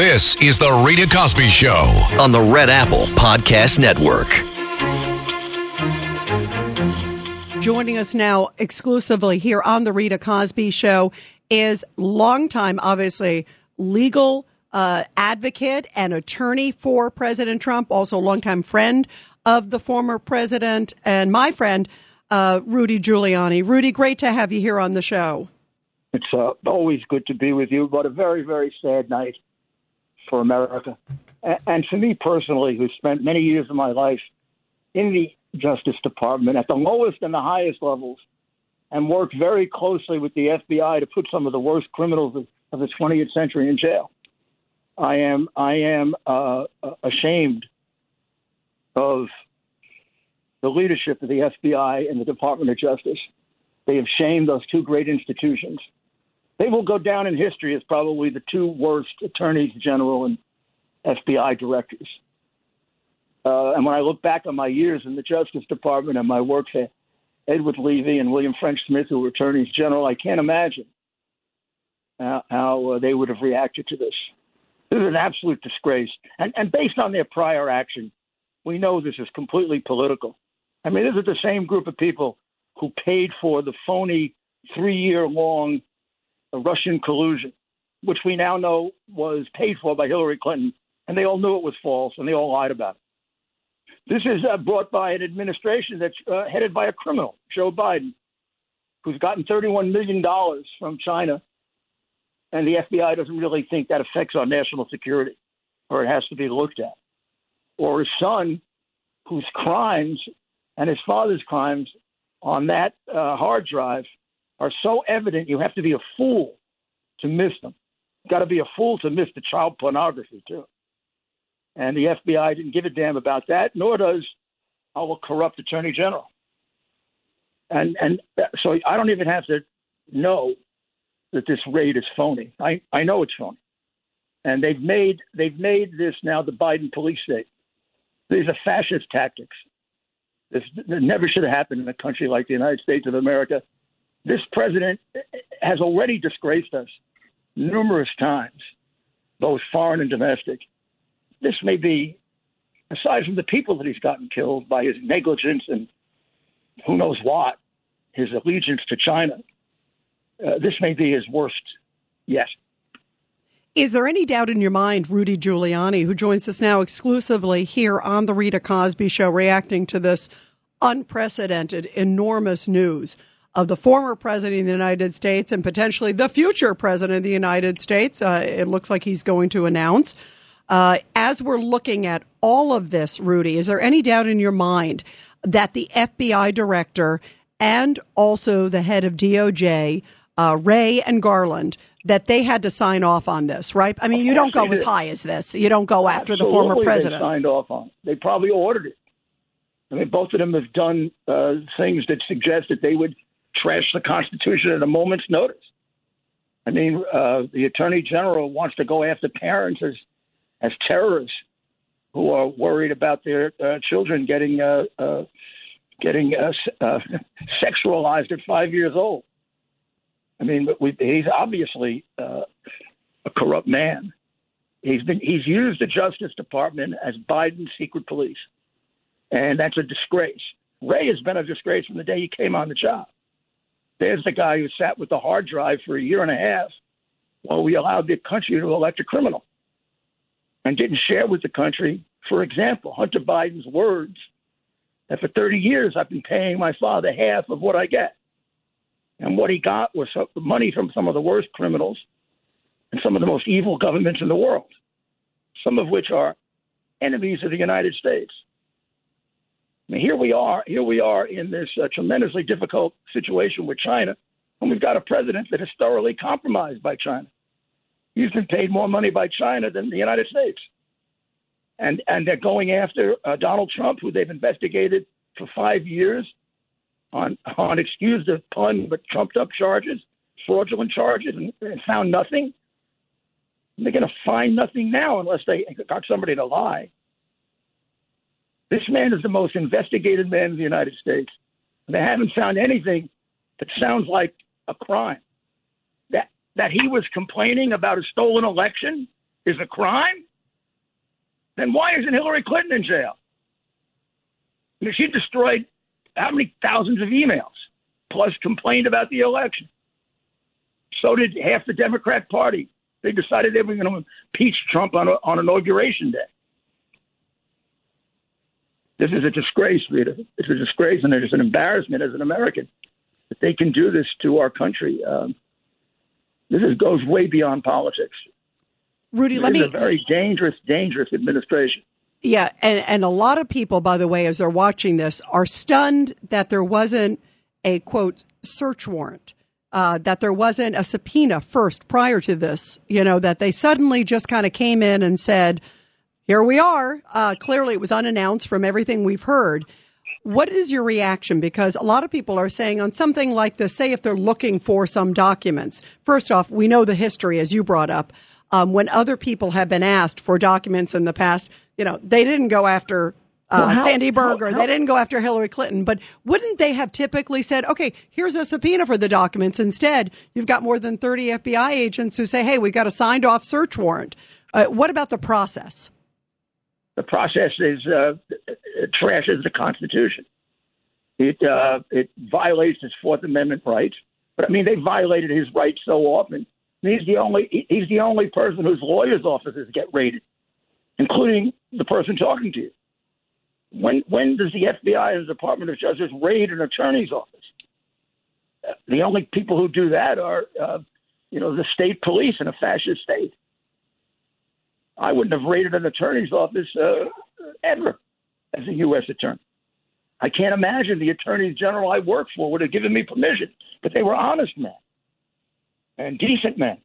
This is The Rita Cosby Show on the Red Apple Podcast Network. Joining us now exclusively here on The Rita Cosby Show is longtime, obviously, legal uh, advocate and attorney for President Trump, also a longtime friend of the former president and my friend, uh, Rudy Giuliani. Rudy, great to have you here on the show. It's uh, always good to be with you, but a very, very sad night for America. And for me personally, who spent many years of my life in the Justice Department at the lowest and the highest levels and worked very closely with the FBI to put some of the worst criminals of the 20th century in jail. I am I am uh, ashamed of the leadership of the FBI and the Department of Justice. They have shamed those two great institutions. They will go down in history as probably the two worst attorneys general and FBI directors. Uh, and when I look back on my years in the Justice Department and my work for Edward Levi and William French Smith, who were attorneys general, I can't imagine how, how uh, they would have reacted to this. This is an absolute disgrace. And, and based on their prior action, we know this is completely political. I mean, this is the same group of people who paid for the phony three year long Russian collusion, which we now know was paid for by Hillary Clinton, and they all knew it was false, and they all lied about it. This is uh, brought by an administration that's uh, headed by a criminal, Joe Biden, who's gotten $31 million from China, and the FBI doesn't really think that affects our national security, or it has to be looked at. Or his son, whose crimes and his father's crimes on that uh, hard drive are so evident you have to be a fool to miss them. Got to be a fool to miss the child pornography too. And the FBI didn't give a damn about that, nor does our corrupt attorney general. And and so I don't even have to know that this raid is phony. I, I know it's phony. And they've made they've made this now the Biden police state. These are fascist tactics. This, this never should have happened in a country like the United States of America. This president has already disgraced us numerous times, both foreign and domestic. This may be, aside from the people that he's gotten killed by his negligence and who knows what, his allegiance to China, uh, this may be his worst yet. Is there any doubt in your mind, Rudy Giuliani, who joins us now exclusively here on the Rita Cosby Show, reacting to this unprecedented, enormous news of the former president of the United States and potentially the future president of the United States? Uh, it looks like he's going to announce. Uh, as we're looking at all of this, Rudy, is there any doubt in your mind that the FBI director and also the head of DOJ, uh, Wray and Garland, that they had to sign off on this, right? I mean, you don't go as high as this. You don't go after Absolutely the former president. They signed off on. It. They probably ordered it. I mean, both of them have done uh, things that suggest that they would trash the Constitution at a moment's notice. I mean, uh, the Attorney General wants to go after parents as as terrorists who are worried about their uh, children getting uh, uh getting uh, uh, sexualized at five years old. I mean, we, he's obviously uh, a corrupt man. He's been he's used the Justice Department as Biden's secret police, and that's a disgrace. Wray has been a disgrace from the day he came on the job. There's the guy who sat with the hard drive for a year and a half while we allowed the country to elect a criminal and didn't share with the country, for example, Hunter Biden's words that for 30 years I've been paying my father half of what I get. And what he got was money from some of the worst criminals and some of the most evil governments in the world, some of which are enemies of the United States. I mean, here we are, here we are in this uh, tremendously difficult situation with China, and we've got a president that is thoroughly compromised by China. He's been paid more money by China than the United States, and and they're going after uh, Donald Trump, who they've investigated for five years on on excuse the pun, but trumped up charges, fraudulent charges, and, and found nothing. And they're going to find nothing now unless they got somebody to lie. This man is the most investigated man in the United States. And they haven't found anything that sounds like a crime. That that he was complaining about a stolen election is a crime, then why isn't Hillary Clinton in jail? I mean, she destroyed how many thousands of emails, plus complained about the election. So did half the Democrat Party. They decided they were going to impeach Trump on, on inauguration day. This is a disgrace, Rita. It's a disgrace, and it's an embarrassment as an American that they can do this to our country. Um, this is, goes way beyond politics. Rudy, let me. a very dangerous, dangerous administration. Yeah, and and a lot of people, by the way, as they're watching this, are stunned that there wasn't a quote search warrant, uh, that there wasn't a subpoena first prior to this. You know that they suddenly just kind of came in and said, "Here we are." Uh, clearly, it was unannounced from everything we've heard. What is your reaction? Because a lot of people are saying on something like this, say if they're looking for some documents. First off, we know the history, as you brought up. Um, when other people have been asked for documents in the past, you know, they didn't go after uh, well, how, Sandy Berger. How, how, they didn't go after Hillary Clinton. But wouldn't they have typically said, okay, here's a subpoena for the documents? Instead, you've got more than 30 FBI agents who say, hey, we've got a signed off search warrant. Uh, what about the process? The process is uh, trashes the Constitution. It uh, it violates his Fourth Amendment rights. But I mean, they violated his rights so often. He's the only he's the only person whose lawyer's offices get raided including the person talking to you. When when does the FBI and the Department of Justice raid an attorney's office? The only people who do that are, uh, you know, the state police in a fascist state. I wouldn't have raided an attorney's office uh, ever as a U.S. attorney. I can't imagine the attorney general I worked for would have given me permission, but they were honest men and decent men.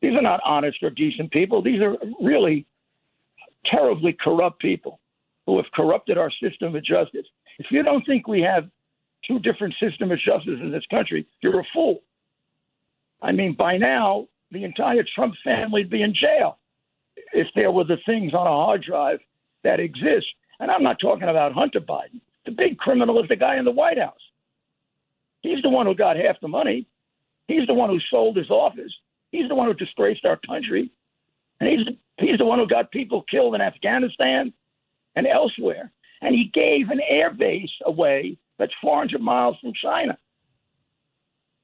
These are not honest or decent people. These are really terribly corrupt people who have corrupted our system of justice. If you don't think we have two different systems of justice in this country, you're a fool. I mean, by now, the entire Trump family would be in jail if there were the things on a hard drive that exist. And I'm not talking about Hunter Biden. The big criminal is the guy in the White House. He's the one who got half the money. He's the one who sold his office. He's the one who disgraced our country. And he's He's the one who got people killed in Afghanistan and elsewhere. And he gave an air base away that's 400 miles from China.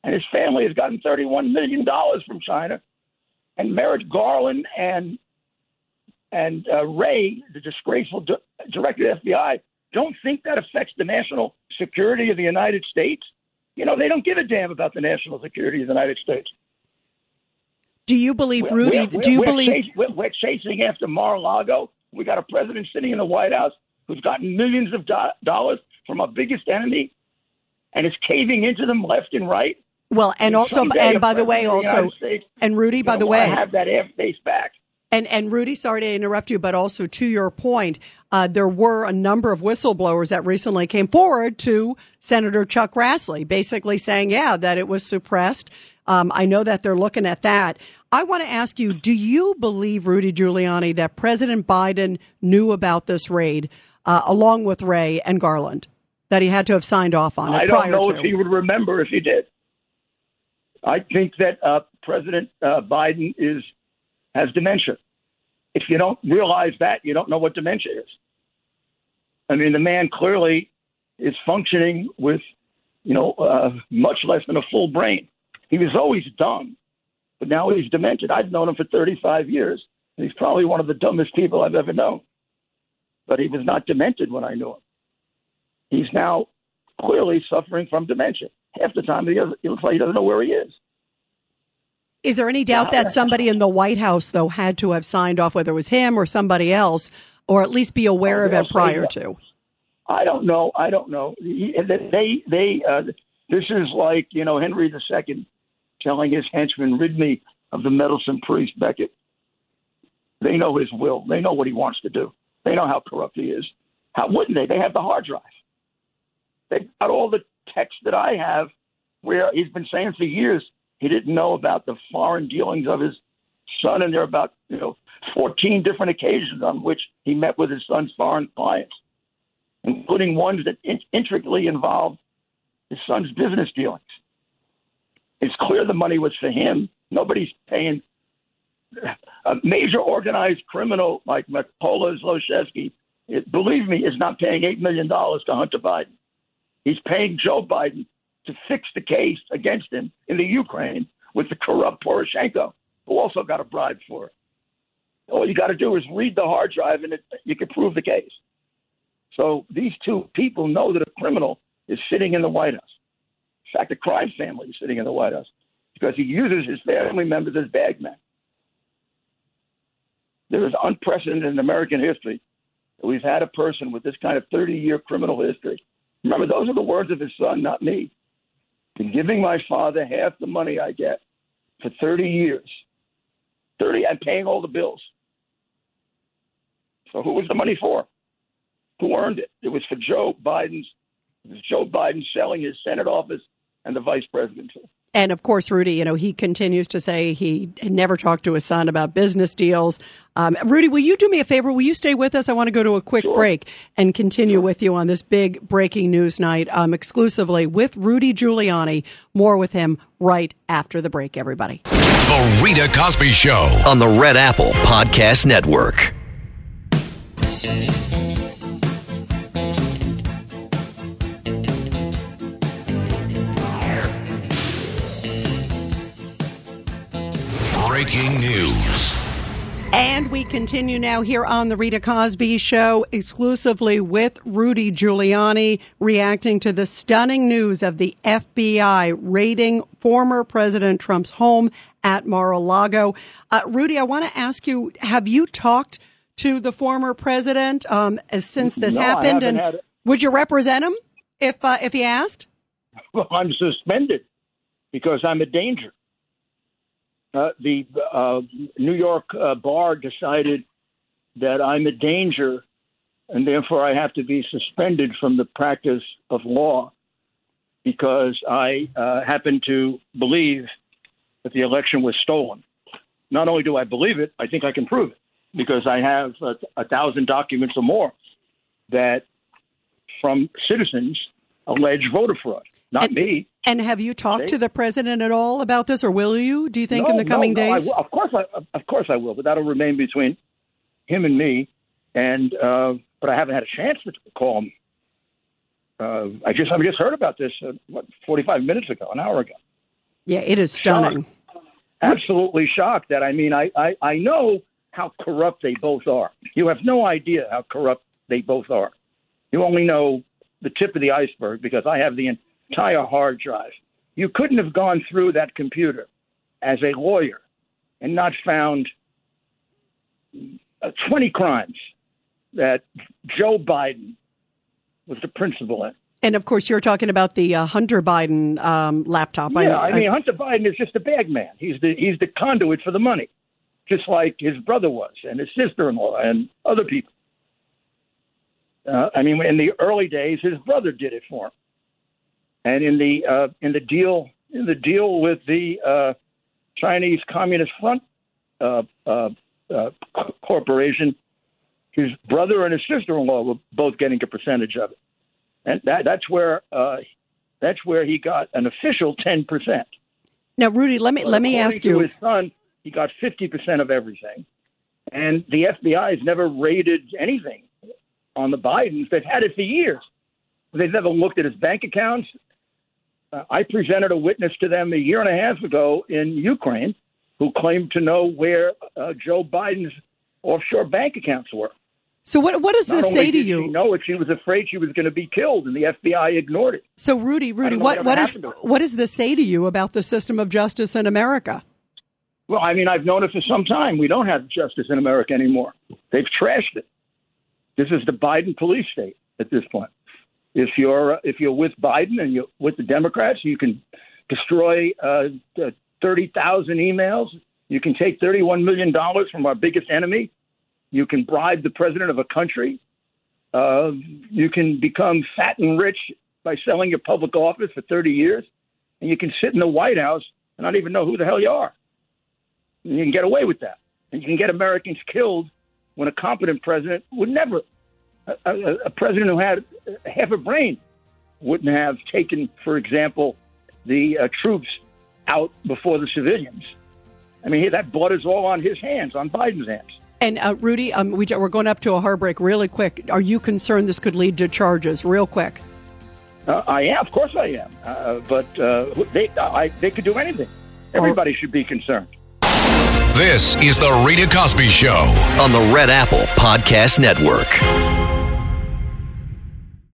And his family has gotten $31 million from China. And Merrick Garland and and uh, Wray, the disgraceful di- director of the FBI, don't think that affects the national security of the United States. You know, they don't give a damn about the national security of the United States. Do you believe, Rudy? We're, we're, do you we're believe chasing, we're, we're, chasing after Mar-a-Lago? We got a president sitting in the White House who's gotten millions of do- dollars from our biggest enemy, and is caving into them left and right. Well, and, and also, and by the way, also, States, and Rudy, by the way, have that airspace back. And and Rudy, sorry to interrupt you, but also to your point, uh, there were a number of whistleblowers that recently came forward to Senator Chuck Grassley, basically saying, yeah, that it was suppressed um, I know that they're looking at that. I want to ask you, do you believe, Rudy Giuliani, that President Biden knew about this raid uh, along with Wray and Garland, that he had to have signed off on it I don't know to? if he would remember if he did. I think that uh, President uh, Biden is has dementia. If you don't realize that, you don't know what dementia is. I mean, the man clearly is functioning with, you know, uh, much less than a full brain. He was always dumb, but now he's demented. I've known him for 35 years, and he's probably one of the dumbest people I've ever known. But he was not demented when I knew him. He's now clearly suffering from dementia. Half the time, he, he looks like he doesn't know where he is. Is there any doubt that somebody in the White House, though, had to have signed off, whether it was him or somebody else, or at least be aware of it prior to? I don't know. I don't know. They, they, uh, this is like you know Henry II telling his henchmen, rid me of the meddlesome priest Becket. They know his will. They know what he wants to do. They know how corrupt he is. How wouldn't they? They have the hard drive. They've got all the text that I have where he's been saying for years he didn't know about the foreign dealings of his son, and there are about you know 14 different occasions on which he met with his son's foreign clients, including ones that in- intricately involved his son's business dealings. It's clear the money was for him. Nobody's paying a major organized criminal like Mykola Zlochevsky, it, believe me, is not paying $8 million to Hunter Biden. He's paying Joe Biden to fix the case against him in the Ukraine with the corrupt Poroshenko, who also got a bribe for it. All you got to do is read the hard drive and it, you can prove the case. So these two people know that a criminal is sitting in the White House. In fact, the crime family is sitting in the White House because he uses his family members as bagmen. There is unprecedented in American history that we've had a person with this kind of 30 year criminal history. Remember, those are the words of his son, not me. Been giving my father half the money I get for 30 years. 30, I'm paying all the bills. So who was the money for? Who earned it? It was for Joe Biden's. Joe Biden selling his Senate office and the vice presidency. And of course, Rudy, you know, he continues to say he never talked to his son about business deals. Um, Rudy, will you do me a favor? Will you stay with us? I want to go to a quick sure. break and continue sure. with you on this big breaking news night um, exclusively with Rudy Giuliani. More with him right after the break, everybody. The Rita Cosby Show on the Red Apple Podcast Network. Breaking news. And we continue now here on the Rita Cosby Show, exclusively with Rudy Giuliani, reacting to the stunning news of the FBI raiding former President Trump's home at Mar-a-Lago. Uh, Rudy, I want to ask you: Have you talked to the former president um, since this no, happened? and had... would you represent him if uh, if he asked? Well, I'm suspended because I'm a danger uh, the uh, New York uh, bar decided that I'm a danger and therefore I have to be suspended from the practice of law because I uh, happen to believe that the election was stolen. Not only do I believe it, I think I can prove it because I have a, a thousand documents or more that from citizens allege voter fraud. Not and, me. And have you talked to the president at all about this, or will you? Do you think no, in the coming no, no, days? of course, I, of course I will, but that'll remain between him and me. And uh, but I haven't had a chance to call him. Uh, I just I just heard about this uh, what 45 minutes ago, an hour ago. Yeah, it is stunning. Shocked. Absolutely shocked. That I mean, I, I I know how corrupt they both are. You have no idea how corrupt they both are. You only know the tip of the iceberg because I have the entire hard drive. You couldn't have gone through that computer as a lawyer and not found uh, 20 crimes that Joe Biden was the principal in. And of course, you're talking about the uh, Hunter Biden um, laptop. Yeah, I, I, mean, Hunter Biden is just a bag man. He's the he's the conduit for the money, just like his brother was, and his sister-in-law, and other people. Uh, I mean, in the early days, his brother did it for him. And in the uh, in the deal in the deal with the uh, Chinese Communist Front uh, uh, uh, Corporation, his brother and his sister-in-law were both getting a percentage of it, and that, that's where uh, that's where he got an official ten percent. Now, Rudy, let me but let me ask you. his son, he got fifty percent of everything, and the FBI has never raided anything on the Bidens. They've had it for years. They've never looked at his bank accounts. I presented a witness to them a year and a half ago in Ukraine who claimed to know where uh, Joe Biden's offshore bank accounts were. So what what does Not this say to you? Know it. She was afraid she was going to be killed, and the FBI ignored it. So Rudy, Rudy, what what is what does this say to you about the system of justice in America? Well, I mean, I've known it for some time. We don't have justice in America anymore. They've trashed it. This is the Biden police state at this point. If you're if you're with Biden and you're with the Democrats, you can destroy uh, thirty thousand emails. You can take thirty-one million dollars from our biggest enemy. You can bribe the president of a country. Uh, you can become fat and rich by selling your public office for thirty years, and you can sit in the White House and not even know who the hell you are. And you can get away with that, and you can get Americans killed when a competent president would never a, a, president who had half a brain wouldn't have taken, for example, the uh, troops out before the civilians. I mean, that blood is all on his hands, on Biden's hands. And uh, Rudy, um, we, are going up to a heartbreak really quick. Are you concerned this could lead to charges, real quick? Uh, I am, of course, I am. Uh, but uh, they, I, they could do anything. Everybody should be concerned. This is the Rita Cosby Show on the Red Apple Podcast Network.